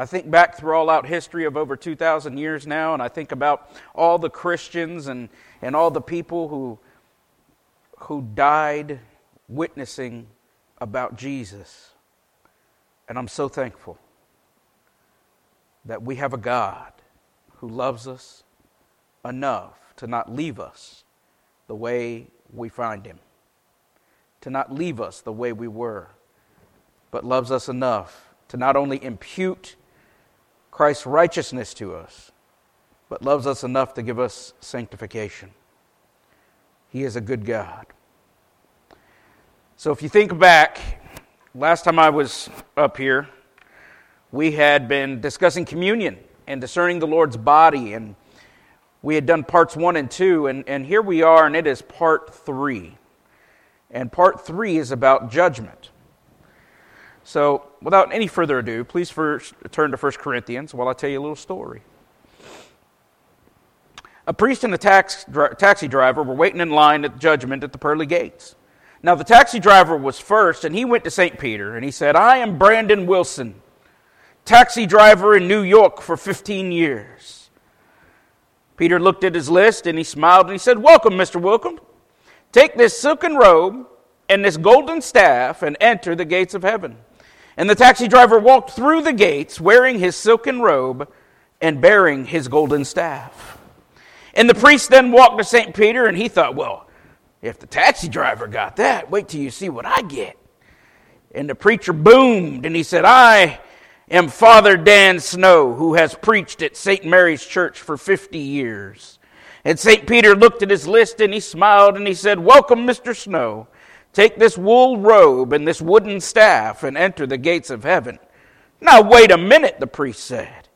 I think back through all out history of over 2,000 years now, and I think about all the Christians and, and all the people who, who died witnessing about Jesus. And I'm so thankful that we have a God who loves us enough to not leave us the way we find Him, to not leave us the way we were, but loves us enough to not only impute Christ's righteousness to us, but loves us enough to give us sanctification. He is a good God. So if you think back, last time I was up here, we had been discussing communion and discerning the Lord's body, and we had done parts one and two, and, and here we are, and it is part three. And part three is about judgment. So, without any further ado, please first turn to 1 Corinthians while I tell you a little story. A priest and a tax, taxi driver were waiting in line at the judgment at the pearly gates. Now, the taxi driver was first, and he went to St. Peter and he said, I am Brandon Wilson, taxi driver in New York for 15 years. Peter looked at his list and he smiled and he said, Welcome, Mr. Wilcombe. Take this silken robe and this golden staff and enter the gates of heaven. And the taxi driver walked through the gates wearing his silken robe and bearing his golden staff. And the priest then walked to St. Peter and he thought, well, if the taxi driver got that, wait till you see what I get. And the preacher boomed and he said, I am Father Dan Snow, who has preached at St. Mary's Church for 50 years. And St. Peter looked at his list and he smiled and he said, Welcome, Mr. Snow. Take this wool robe and this wooden staff and enter the gates of heaven. Now, wait a minute, the priest said.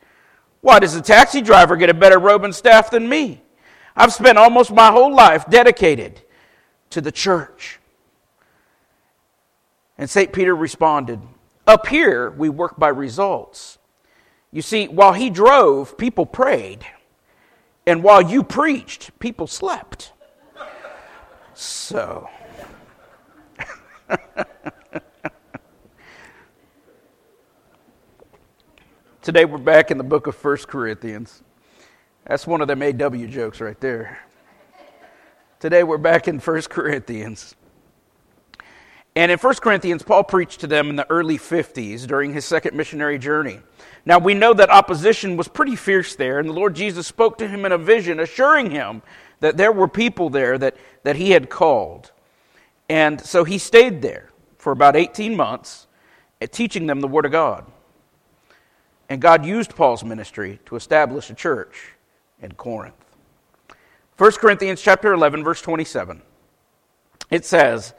Why does the taxi driver get a better robe and staff than me? I've spent almost my whole life dedicated to the church. And St. Peter responded, Up here, we work by results. You see, while he drove, people prayed. And while you preached, people slept. So. Today we're back in the book of 1 Corinthians. That's one of them AW jokes right there. Today we're back in 1 Corinthians. And in 1 Corinthians, Paul preached to them in the early 50s during his second missionary journey. Now, we know that opposition was pretty fierce there, and the Lord Jesus spoke to him in a vision, assuring him that there were people there that, that he had called. And so he stayed there for about 18 months, eh, teaching them the Word of God. And God used Paul's ministry to establish a church in Corinth. 1 Corinthians chapter 11 verse 27. It says,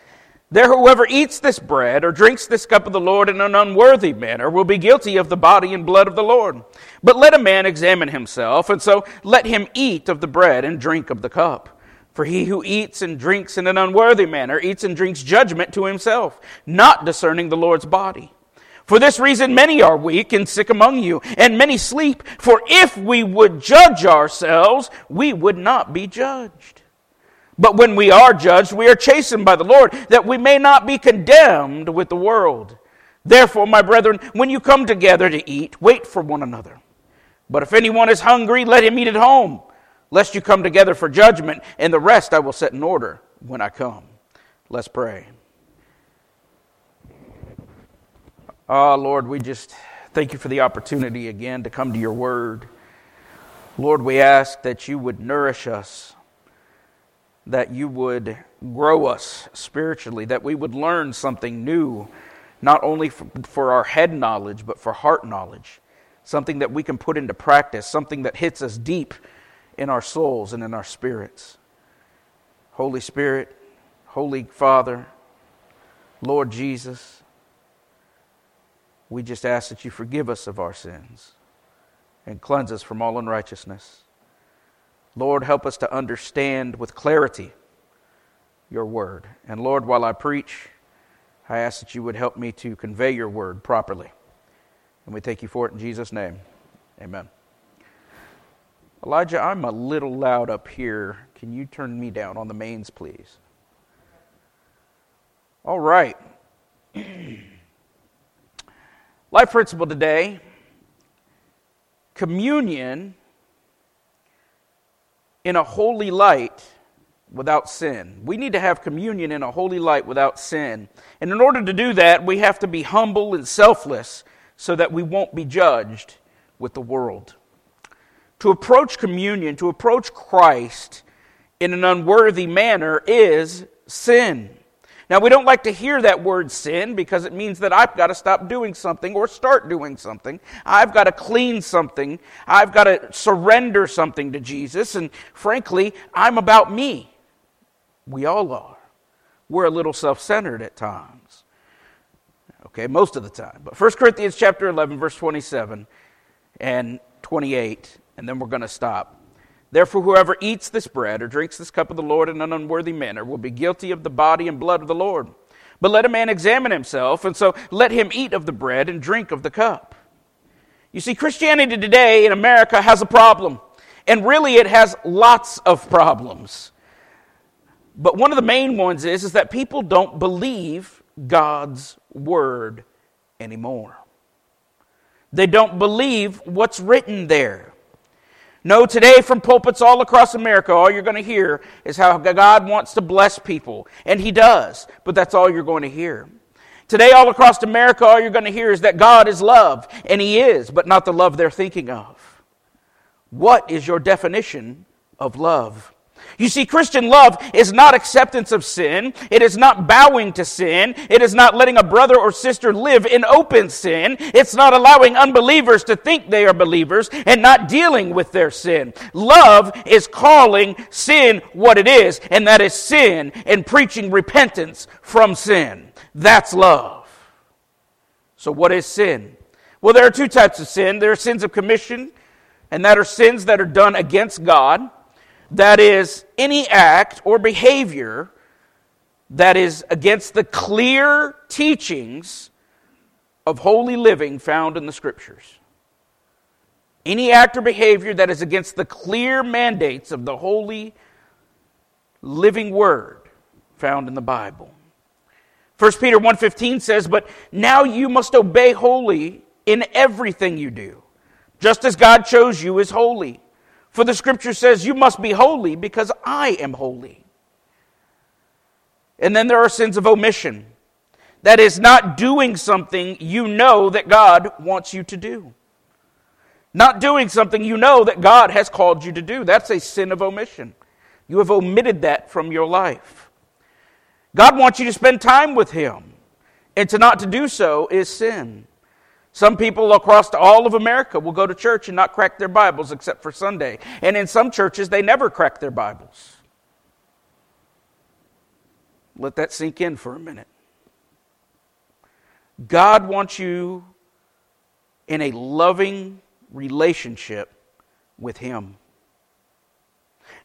there whoever eats this bread or drinks this cup of the Lord in an unworthy manner will be guilty of the body and blood of the Lord. But let a man examine himself, and so let him eat of the bread and drink of the cup. For he who eats and drinks in an unworthy manner eats and drinks judgment to himself, not discerning the Lord's body. For this reason, many are weak and sick among you, and many sleep. For if we would judge ourselves, we would not be judged. But when we are judged, we are chastened by the Lord, that we may not be condemned with the world. Therefore, my brethren, when you come together to eat, wait for one another. But if anyone is hungry, let him eat at home, lest you come together for judgment, and the rest I will set in order when I come. Let's pray. Ah, oh, Lord, we just thank you for the opportunity again to come to your word. Lord, we ask that you would nourish us that you would grow us spiritually, that we would learn something new, not only for, for, our head knowledge, but for heart knowledge, something that we can put into practice, something that hits us deep in our souls and in our spirits. Holy Spirit, Holy Father, Lord Jesus, we just ask that you forgive us of our sins and cleanse us from all unrighteousness. Lord, help us to understand with clarity your word. And Lord, while I preach, I ask that you would help me to convey your word properly. And we thank you for it in Jesus' name. Amen. Elijah, I'm a little loud up here. Can you turn me down on the mains, please? All right. Life principle today communion in a holy light without sin. We need to have communion in a holy light without sin. And in order to do that, we have to be humble and selfless so that we won't be judged with the world. To approach communion, to approach Christ in an unworthy manner is sin. Now, we don't like to hear that word sin because it means that I've got to stop doing something or start doing something. I've got to clean something. I've got to surrender something to Jesus. And frankly, I'm about me. We all are. We're a little self centered at times. Okay, most of the time. But 1 Corinthians chapter 11, verse 27 and 28, and then we're going to stop. Therefore, whoever eats this bread or drinks this cup of the Lord in an unworthy manner will be guilty of the body and blood of the Lord. But let a man examine himself, and so let him eat of the bread and drink of the cup. You see, Christianity today in America has a problem, and really it has lots of problems. But one of the main ones is, is that people don't believe God's word anymore. They don't believe what's written there. No, today from pulpits all across America, all you're going to hear is how God wants to bless people. And He does, but that's all you're going to hear. Today, all across America, all you're going to hear is that God is love, and He is, but not the love they're thinking of. What is your definition of love? You see, Christian love is not acceptance of sin. It is not bowing to sin. It is not letting a brother or sister live in open sin. It's not allowing unbelievers to think they are believers and not dealing with their sin. Love is calling sin what it is, and that is sin and preaching repentance from sin. That's love. So, what is sin? Well, there are two types of sin there are sins of commission, and that are sins that are done against God that is, any act or behavior that is against the clear teachings of holy living found in the Scriptures. Any act or behavior that is against the clear mandates of the holy living word found in the Bible. 1 Peter 1:15 says, "But now you must obey wholly in everything you do, just as God chose you as holy." For the scripture says, You must be holy because I am holy. And then there are sins of omission. That is not doing something you know that God wants you to do. Not doing something you know that God has called you to do. That's a sin of omission. You have omitted that from your life. God wants you to spend time with Him, and to not to do so is sin. Some people across all of America will go to church and not crack their Bibles except for Sunday. And in some churches, they never crack their Bibles. Let that sink in for a minute. God wants you in a loving relationship with Him.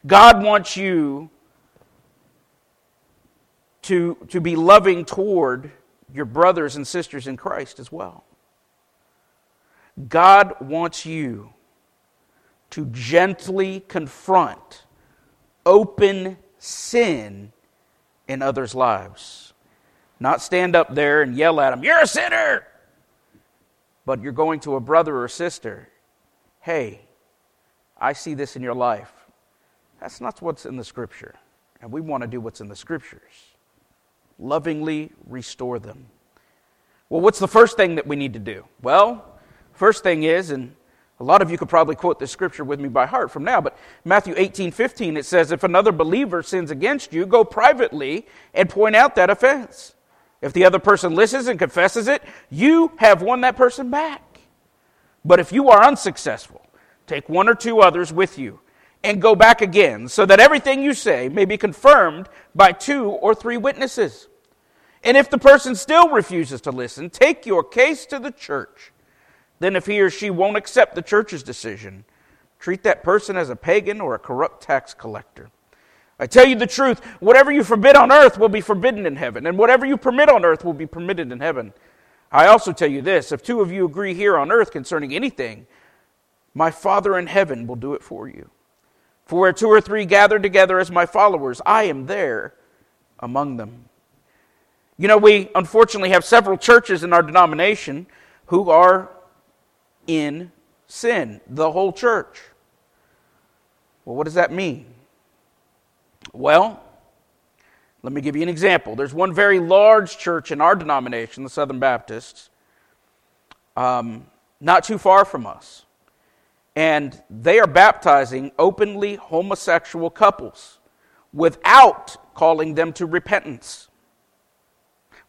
God wants you to, to be loving toward your brothers and sisters in Christ as well. God wants you to gently confront open sin in others' lives. Not stand up there and yell at them, You're a sinner! But you're going to a brother or sister, Hey, I see this in your life. That's not what's in the Scripture. And we want to do what's in the Scriptures. Lovingly restore them. Well, what's the first thing that we need to do? Well, First thing is, and a lot of you could probably quote this scripture with me by heart from now, but Matthew 18 15, it says, If another believer sins against you, go privately and point out that offense. If the other person listens and confesses it, you have won that person back. But if you are unsuccessful, take one or two others with you and go back again, so that everything you say may be confirmed by two or three witnesses. And if the person still refuses to listen, take your case to the church then if he or she won't accept the church's decision, treat that person as a pagan or a corrupt tax collector. I tell you the truth, whatever you forbid on earth will be forbidden in heaven, and whatever you permit on earth will be permitted in heaven. I also tell you this if two of you agree here on earth concerning anything, my Father in heaven will do it for you. For where two or three gather together as my followers, I am there among them. You know, we unfortunately have several churches in our denomination who are in sin, the whole church. Well, what does that mean? Well, let me give you an example. There's one very large church in our denomination, the Southern Baptists, um, not too far from us. And they are baptizing openly homosexual couples without calling them to repentance,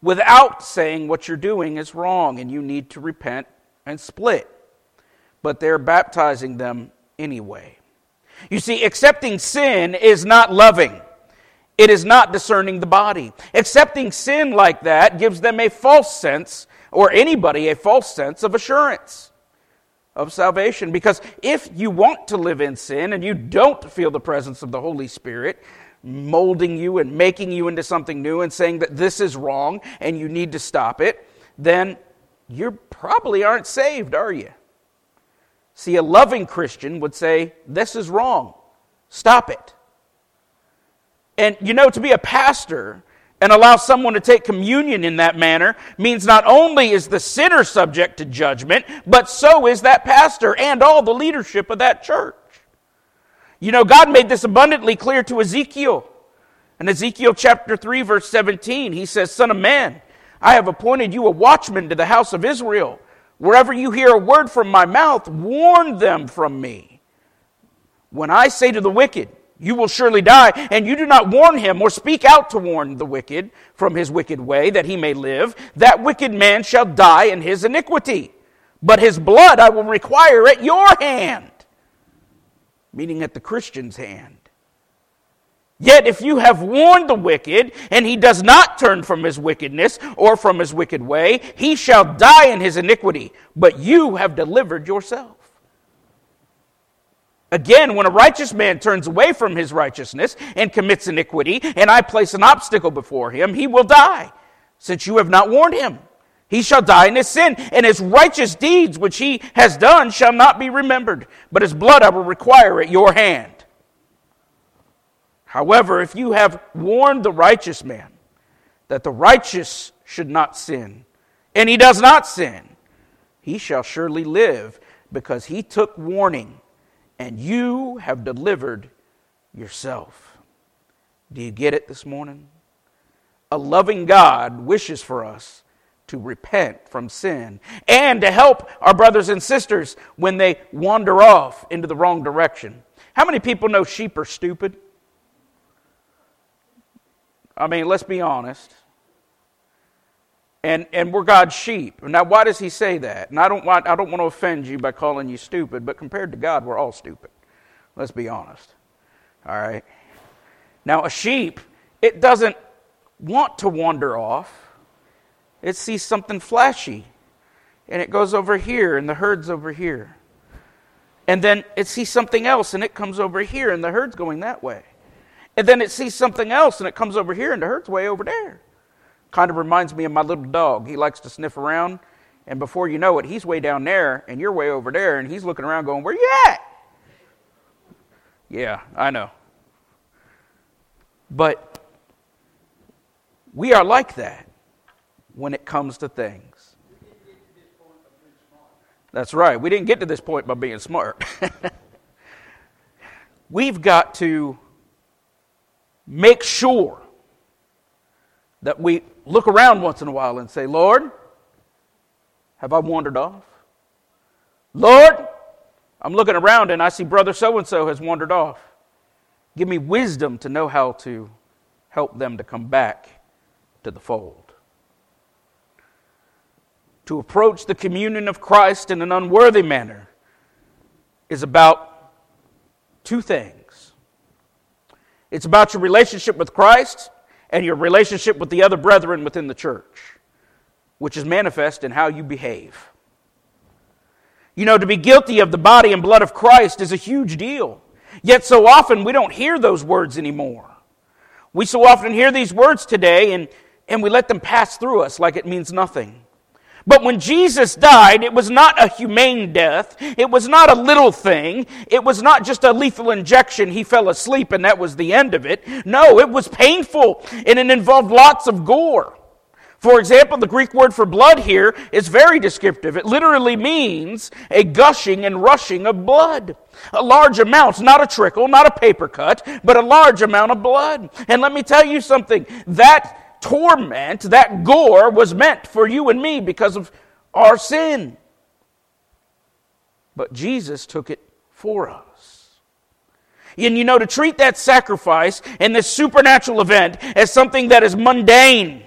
without saying what you're doing is wrong and you need to repent and split. But they're baptizing them anyway. You see, accepting sin is not loving. It is not discerning the body. Accepting sin like that gives them a false sense, or anybody a false sense of assurance of salvation. Because if you want to live in sin and you don't feel the presence of the Holy Spirit molding you and making you into something new and saying that this is wrong and you need to stop it, then you probably aren't saved, are you? See, a loving Christian would say, This is wrong. Stop it. And you know, to be a pastor and allow someone to take communion in that manner means not only is the sinner subject to judgment, but so is that pastor and all the leadership of that church. You know, God made this abundantly clear to Ezekiel. In Ezekiel chapter 3, verse 17, he says, Son of man, I have appointed you a watchman to the house of Israel. Wherever you hear a word from my mouth, warn them from me. When I say to the wicked, you will surely die, and you do not warn him or speak out to warn the wicked from his wicked way that he may live, that wicked man shall die in his iniquity. But his blood I will require at your hand, meaning at the Christian's hand. Yet if you have warned the wicked, and he does not turn from his wickedness or from his wicked way, he shall die in his iniquity, but you have delivered yourself. Again, when a righteous man turns away from his righteousness and commits iniquity, and I place an obstacle before him, he will die, since you have not warned him. He shall die in his sin, and his righteous deeds which he has done shall not be remembered, but his blood I will require at your hand. However, if you have warned the righteous man that the righteous should not sin, and he does not sin, he shall surely live, because he took warning and you have delivered yourself. Do you get it this morning? A loving God wishes for us to repent from sin and to help our brothers and sisters when they wander off into the wrong direction. How many people know sheep are stupid? I mean, let's be honest and, and we're God's sheep. Now, why does he say that? And I don't, want, I don't want to offend you by calling you stupid, but compared to God, we're all stupid. Let's be honest. All right? Now, a sheep, it doesn't want to wander off, it sees something flashy, and it goes over here, and the herd's over here. And then it sees something else, and it comes over here, and the herd's going that way. And then it sees something else, and it comes over here, and it hurts way over there. Kind of reminds me of my little dog. He likes to sniff around, and before you know it, he's way down there, and you're way over there, and he's looking around going, Where you at? Yeah, I know. But we are like that when it comes to things. That's right. We didn't get to this point by being smart. We've got to make sure that we look around once in a while and say, Lord, have I wandered off? Lord, I'm looking around and I see brother so and so has wandered off. Give me wisdom to know how to help them to come back to the fold. To approach the communion of Christ in an unworthy manner is about two things. It's about your relationship with Christ and your relationship with the other brethren within the church, which is manifest in how you behave. You know, to be guilty of the body and blood of Christ is a huge deal. Yet so often we don't hear those words anymore. We so often hear these words today and, and we let them pass through us like it means nothing. But when Jesus died, it was not a humane death. It was not a little thing. It was not just a lethal injection. He fell asleep and that was the end of it. No, it was painful and it involved lots of gore. For example, the Greek word for blood here is very descriptive. It literally means a gushing and rushing of blood. A large amount, not a trickle, not a paper cut, but a large amount of blood. And let me tell you something that torment, that gore was meant for you and me because of our sin. But Jesus took it for us. And you know, to treat that sacrifice and this supernatural event as something that is mundane,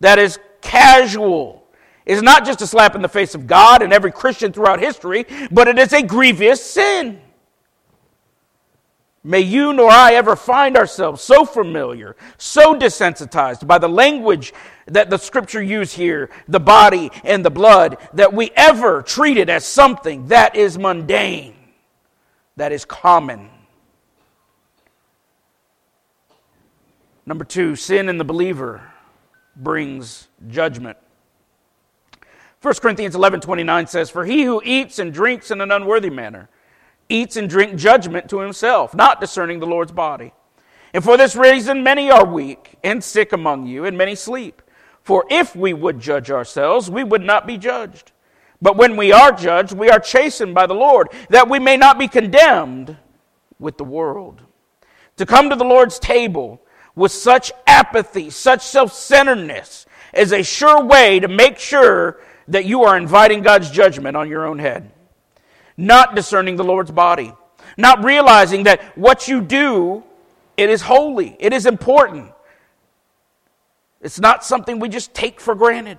that is casual, is not just a slap in the face of God and every Christian throughout history, but it is a grievous sin. May you nor I ever find ourselves so familiar, so desensitized by the language that the scripture use here, the body and the blood, that we ever treat it as something that is mundane, that is common. Number two, sin in the believer brings judgment. 1 Corinthians 11 29 says, For he who eats and drinks in an unworthy manner eats and drinks judgment to himself, not discerning the Lord's body. And for this reason, many are weak and sick among you, and many sleep. For if we would judge ourselves, we would not be judged. But when we are judged, we are chastened by the Lord, that we may not be condemned with the world. To come to the Lord's table with such apathy, such self centeredness, is a sure way to make sure that you are inviting God's judgment on your own head. Not discerning the Lord's body, not realizing that what you do, it is holy, it is important. It's not something we just take for granted.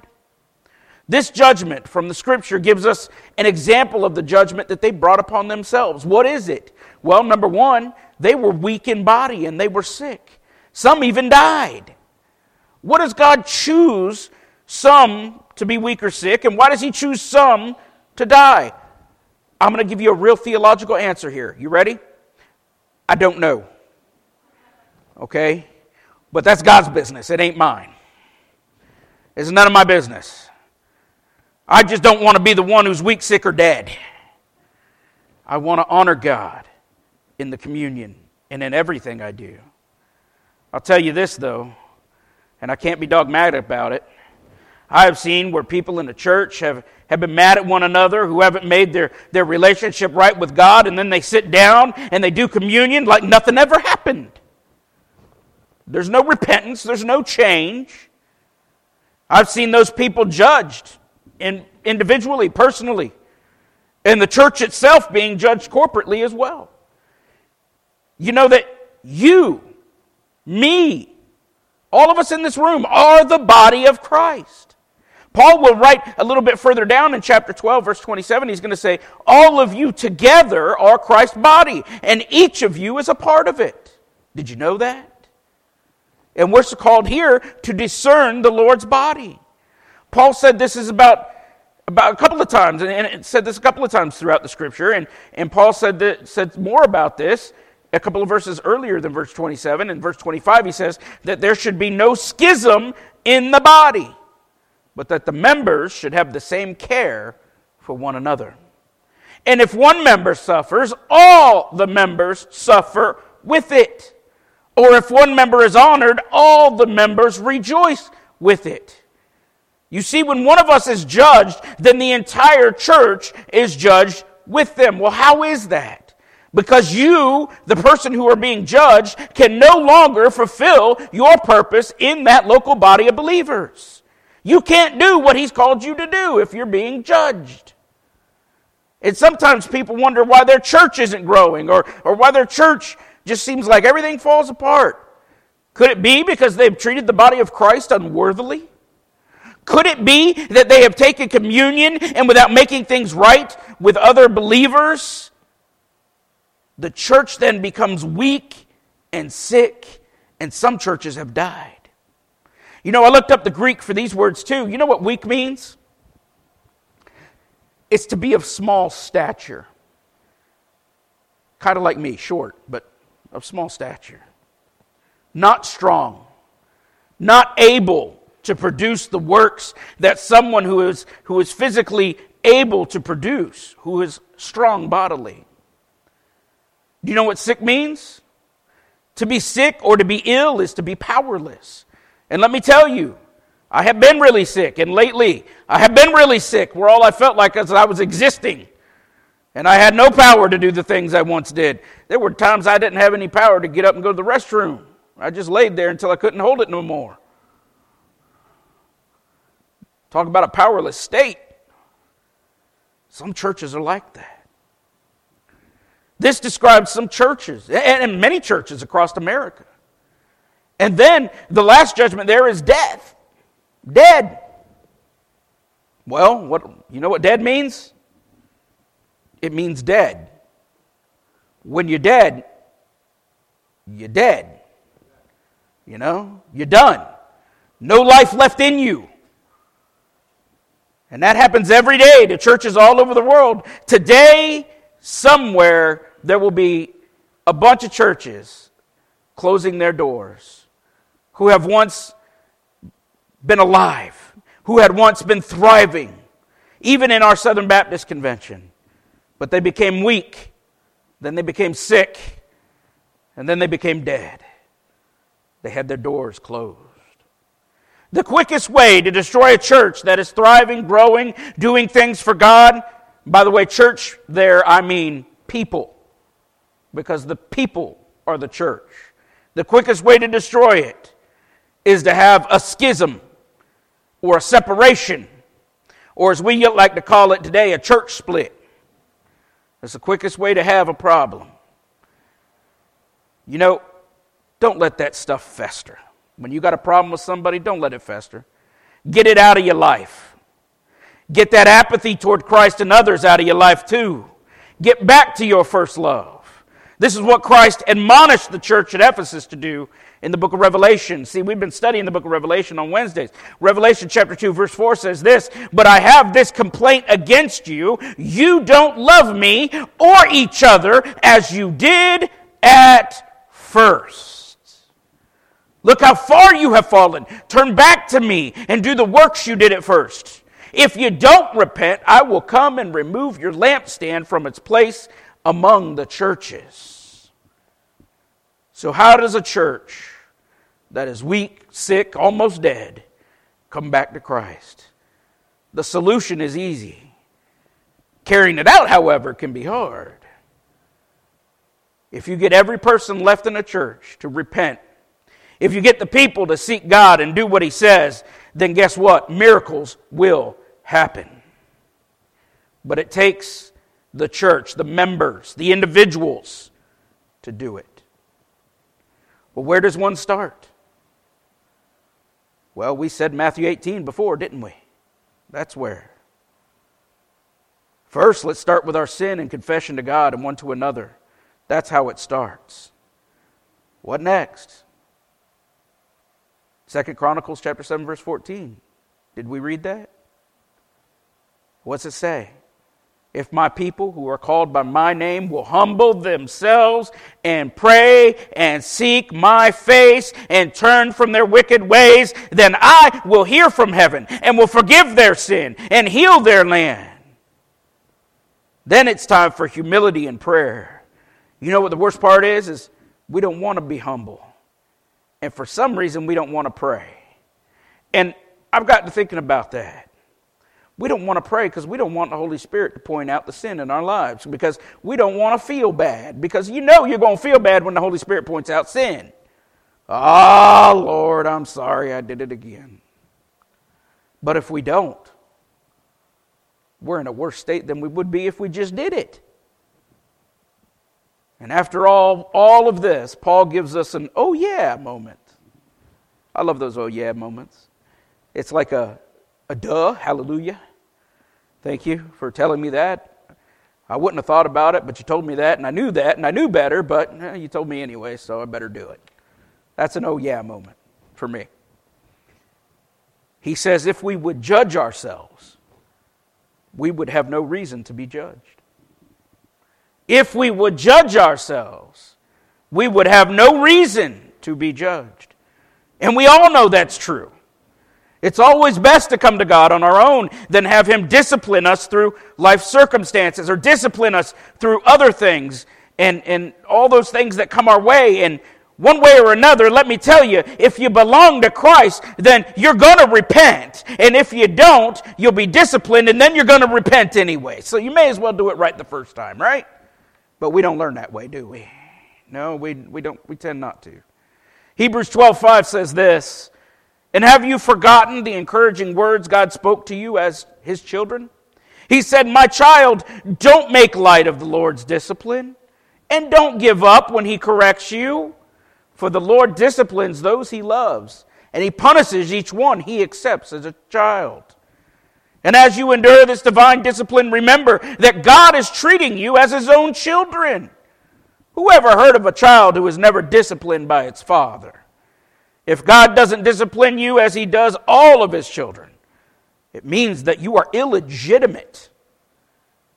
This judgment from the scripture gives us an example of the judgment that they brought upon themselves. What is it? Well, number one, they were weak in body and they were sick. Some even died. What does God choose some to be weak or sick, and why does He choose some to die? I'm going to give you a real theological answer here. You ready? I don't know. Okay? But that's God's business. It ain't mine. It's none of my business. I just don't want to be the one who's weak, sick, or dead. I want to honor God in the communion and in everything I do. I'll tell you this, though, and I can't be dogmatic about it. I have seen where people in the church have, have been mad at one another who haven't made their, their relationship right with God, and then they sit down and they do communion like nothing ever happened. There's no repentance, there's no change. I've seen those people judged in, individually, personally, and the church itself being judged corporately as well. You know that you me, all of us in this room are the body of Christ. Paul will write a little bit further down in chapter 12, verse 27. He's going to say, All of you together are Christ's body, and each of you is a part of it. Did you know that? And we're called here to discern the Lord's body. Paul said this is about, about a couple of times, and it said this a couple of times throughout the scripture, and, and Paul said, that, said more about this a couple of verses earlier than verse 27. In verse 25, he says that there should be no schism in the body, but that the members should have the same care for one another. And if one member suffers, all the members suffer with it. Or if one member is honored, all the members rejoice with it. You see, when one of us is judged, then the entire church is judged with them. Well, how is that? Because you, the person who are being judged, can no longer fulfill your purpose in that local body of believers. You can't do what he's called you to do if you're being judged. And sometimes people wonder why their church isn't growing or, or why their church just seems like everything falls apart. Could it be because they've treated the body of Christ unworthily? Could it be that they have taken communion and without making things right with other believers, the church then becomes weak and sick, and some churches have died. You know, I looked up the Greek for these words too. You know what weak means? It's to be of small stature. Kind of like me, short, but of small stature. Not strong. Not able to produce the works that someone who is, who is physically able to produce, who is strong bodily. Do you know what sick means? To be sick or to be ill is to be powerless. And let me tell you, I have been really sick, and lately I have been really sick, where all I felt like was I was existing. And I had no power to do the things I once did. There were times I didn't have any power to get up and go to the restroom. I just laid there until I couldn't hold it no more. Talk about a powerless state. Some churches are like that. This describes some churches, and many churches across America. And then the last judgment there is death. Dead. Well, what you know what dead means? It means dead. When you're dead, you're dead. You know, you're done. No life left in you. And that happens every day to churches all over the world. Today, somewhere, there will be a bunch of churches closing their doors who have once been alive, who had once been thriving, even in our Southern Baptist Convention. But they became weak, then they became sick, and then they became dead. They had their doors closed. The quickest way to destroy a church that is thriving, growing, doing things for God, by the way, church there, I mean people, because the people are the church. The quickest way to destroy it is to have a schism or a separation, or as we like to call it today, a church split. That's the quickest way to have a problem. You know, don't let that stuff fester. When you got a problem with somebody, don't let it fester. Get it out of your life. Get that apathy toward Christ and others out of your life too. Get back to your first love. This is what Christ admonished the church at Ephesus to do in the book of Revelation. See, we've been studying the book of Revelation on Wednesdays. Revelation chapter 2, verse 4 says this But I have this complaint against you. You don't love me or each other as you did at first. Look how far you have fallen. Turn back to me and do the works you did at first. If you don't repent, I will come and remove your lampstand from its place among the churches. So, how does a church that is weak, sick, almost dead come back to Christ? The solution is easy. Carrying it out, however, can be hard. If you get every person left in a church to repent if you get the people to seek God and do what He says, then guess what? Miracles will happen. But it takes the church, the members, the individuals to do it. Well, where does one start? Well, we said Matthew 18 before, didn't we? That's where. First, let's start with our sin and confession to God and one to another. That's how it starts. What next? Second Chronicles chapter 7 verse 14. Did we read that? What's it say? If my people who are called by my name will humble themselves and pray and seek my face and turn from their wicked ways, then I will hear from heaven and will forgive their sin and heal their land. Then it's time for humility and prayer. You know what the worst part is? Is we don't want to be humble. And for some reason, we don't want to pray. And I've gotten to thinking about that. We don't want to pray because we don't want the Holy Spirit to point out the sin in our lives because we don't want to feel bad because you know you're going to feel bad when the Holy Spirit points out sin. Ah, oh, Lord, I'm sorry I did it again. But if we don't, we're in a worse state than we would be if we just did it. And after all, all of this, Paul gives us an oh yeah moment. I love those oh yeah moments. It's like a, a duh, hallelujah. Thank you for telling me that. I wouldn't have thought about it, but you told me that, and I knew that, and I knew better, but eh, you told me anyway, so I better do it. That's an oh yeah moment for me. He says if we would judge ourselves, we would have no reason to be judged. If we would judge ourselves, we would have no reason to be judged. And we all know that's true. It's always best to come to God on our own than have Him discipline us through life circumstances or discipline us through other things and, and all those things that come our way. And one way or another, let me tell you, if you belong to Christ, then you're going to repent. And if you don't, you'll be disciplined and then you're going to repent anyway. So you may as well do it right the first time, right? But we don't learn that way, do we? No, we, we don't we tend not to. Hebrews 12:5 says this, "And have you forgotten the encouraging words God spoke to you as his children? He said, "My child, don't make light of the Lord's discipline, and don't give up when he corrects you." For the Lord disciplines those he loves, and he punishes each one he accepts as a child. And as you endure this divine discipline, remember that God is treating you as his own children. Who ever heard of a child who was never disciplined by its father? If God doesn't discipline you as he does all of his children, it means that you are illegitimate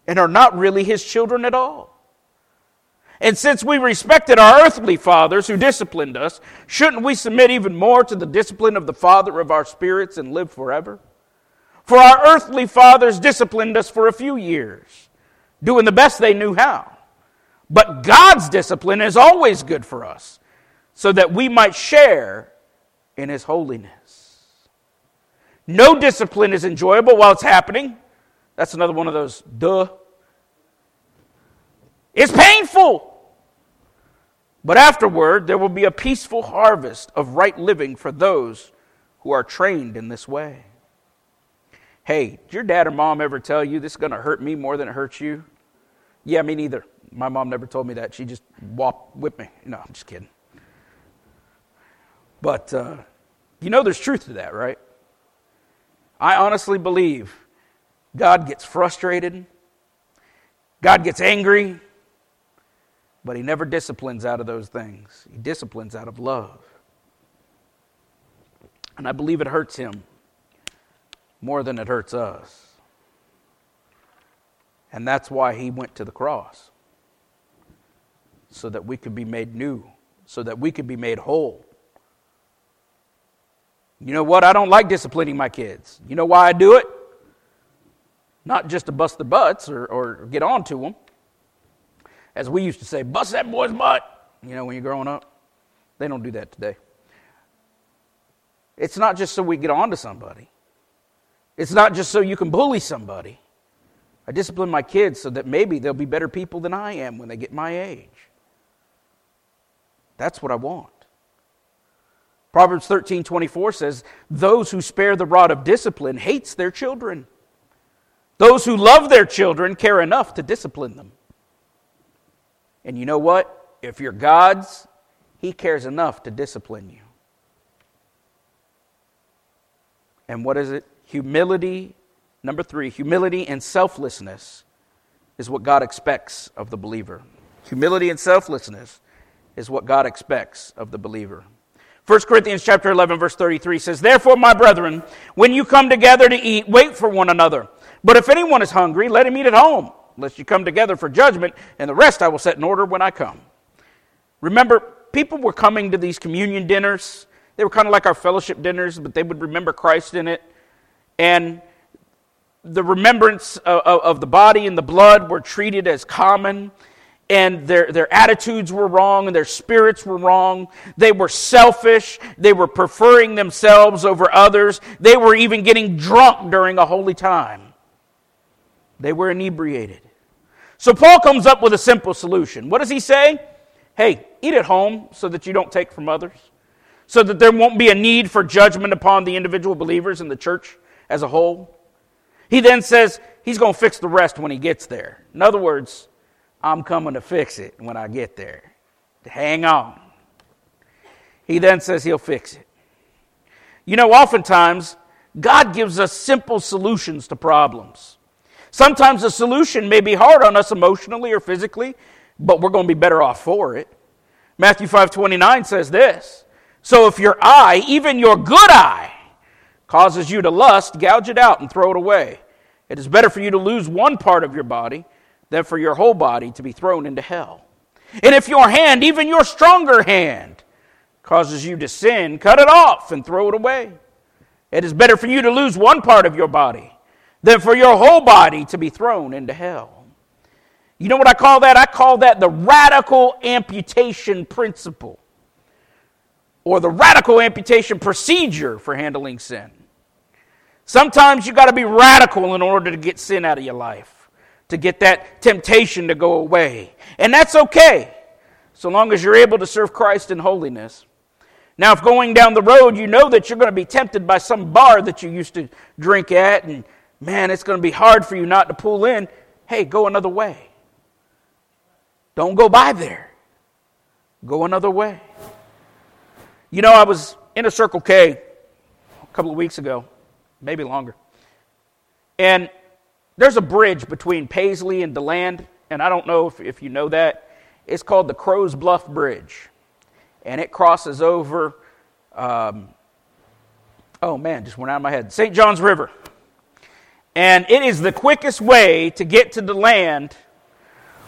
and are not really his children at all. And since we respected our earthly fathers who disciplined us, shouldn't we submit even more to the discipline of the Father of our spirits and live forever? For our earthly fathers disciplined us for a few years, doing the best they knew how. But God's discipline is always good for us, so that we might share in His holiness. No discipline is enjoyable while it's happening. That's another one of those duh it's painful. But afterward, there will be a peaceful harvest of right living for those who are trained in this way. Hey, did your dad or mom ever tell you this is going to hurt me more than it hurts you? Yeah, me neither. My mom never told me that. She just walked with me. No, I'm just kidding. But uh, you know there's truth to that, right? I honestly believe God gets frustrated, God gets angry, but he never disciplines out of those things. He disciplines out of love. And I believe it hurts him more than it hurts us. And that's why he went to the cross. So that we could be made new, so that we could be made whole. You know what? I don't like disciplining my kids. You know why I do it? Not just to bust their butts or, or get on to them as we used to say, bust that boy's butt, you know, when you're growing up. They don't do that today. It's not just so we get on to somebody, it's not just so you can bully somebody. I discipline my kids so that maybe they'll be better people than I am when they get my age. That's what I want. Proverbs 13 24 says, Those who spare the rod of discipline hates their children. Those who love their children care enough to discipline them. And you know what? If you're God's, He cares enough to discipline you. And what is it? Humility. Number three, humility and selflessness is what God expects of the believer. Humility and selflessness is what God expects of the believer. 1 Corinthians chapter 11 verse 33 says, "Therefore, my brethren, when you come together to eat, wait for one another. But if anyone is hungry, let him eat at home, lest you come together for judgment, and the rest I will set in order when I come. Remember, people were coming to these communion dinners. They were kind of like our fellowship dinners, but they would remember Christ in it. And the remembrance of, of, the body and the blood were treated as common, and their, their attitudes were wrong, and their spirits were wrong. They were selfish. They were preferring themselves over others. They were even getting drunk during a holy time. They were inebriated. So Paul comes up with a simple solution. What does he say? Hey, eat at home so that you don't take from others, so that there won't be a need for judgment upon the individual believers in the church as a whole. He then says he's going to fix the rest when he gets there. In other words, I'm coming to fix it when I get there. Hang on. He then says he'll fix it. You know, oftentimes, God gives us simple solutions to problems. Sometimes the solution may be hard on us emotionally or physically, but we're going to be better off for it. Matthew 5:29 says this, "So if your eye, even your good eye, causes you to lust, gouge it out and throw it away. It is better for you to lose one part of your body than for your whole body to be thrown into hell. And if your hand, even your stronger hand, causes you to sin, cut it off and throw it away. It is better for you to lose one part of your body than for your whole body to be thrown into hell. You know what I call that? I call that the radical amputation principle. or the radical amputation procedure for handling sin. Sometimes you got to be radical in order to get sin out of your life, to get that temptation to go away. And that's okay, so long as you're able to serve Christ in holiness. Now, if going down the road, you know that you're going to be tempted by some bar that you used to drink at, and man, it's going to be hard for you not to pull in, hey, go another way. Don't go by there. Go another way. You know, I was in a Circle K a couple of weeks ago, maybe longer. And there's a bridge between Paisley and DeLand, and I don't know if, if you know that. It's called the Crows Bluff Bridge. And it crosses over, um, oh man, just went out of my head, St. John's River. And it is the quickest way to get to DeLand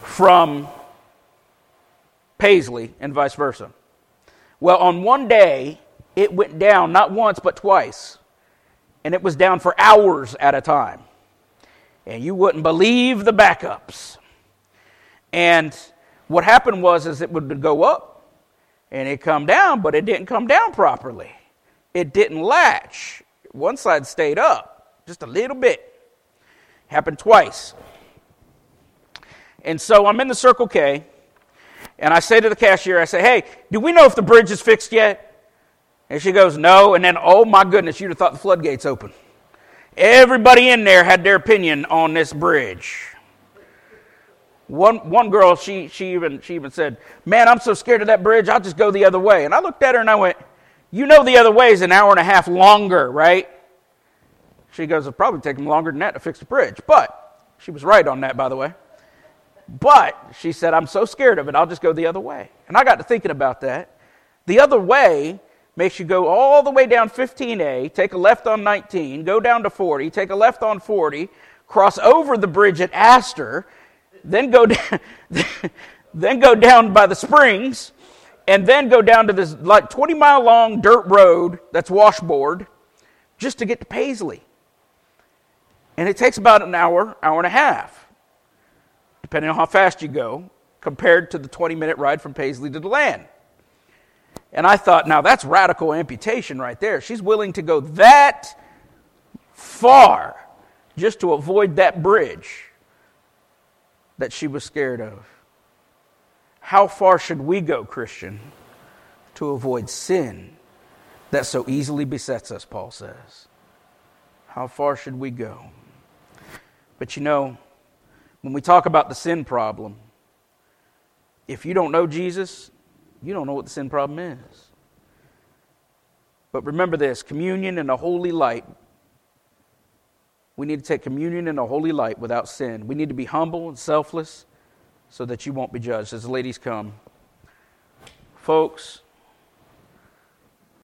from Paisley and vice versa. Well, on one day, it went down not once but twice. And it was down for hours at a time. And you wouldn't believe the backups. And what happened was is it would go up and it come down, but it didn't come down properly. It didn't latch. One side stayed up just a little bit. Happened twice. And so I'm in the Circle K and I say to the cashier, I say, hey, do we know if the bridge is fixed yet? And she goes, no. And then, oh my goodness, you'd have thought the floodgates open. Everybody in there had their opinion on this bridge. One, one girl, she, she, even, she even said, Man, I'm so scared of that bridge, I'll just go the other way. And I looked at her and I went, You know the other way is an hour and a half longer, right? She goes, It'll probably take them longer than that to fix the bridge. But she was right on that, by the way. But she said, I'm so scared of it, I'll just go the other way. And I got to thinking about that. The other way makes you go all the way down 15A, take a left on 19, go down to 40, take a left on 40, cross over the bridge at Astor, then go down, then go down by the springs, and then go down to this like 20 mile long dirt road that's washboard just to get to Paisley. And it takes about an hour, hour and a half depending on how fast you go, compared to the 20 minute ride from Paisley to DeLand. And I thought, now that's radical amputation right there. She's willing to go that far just to avoid that bridge that she was scared of. How far should we go, Christian, to avoid sin that so easily besets us, Paul says? How far should we go? But you know, when we talk about the sin problem, if you don't know Jesus, you don't know what the sin problem is. But remember this communion in a holy light. We need to take communion in a holy light without sin. We need to be humble and selfless so that you won't be judged as the ladies come. Folks,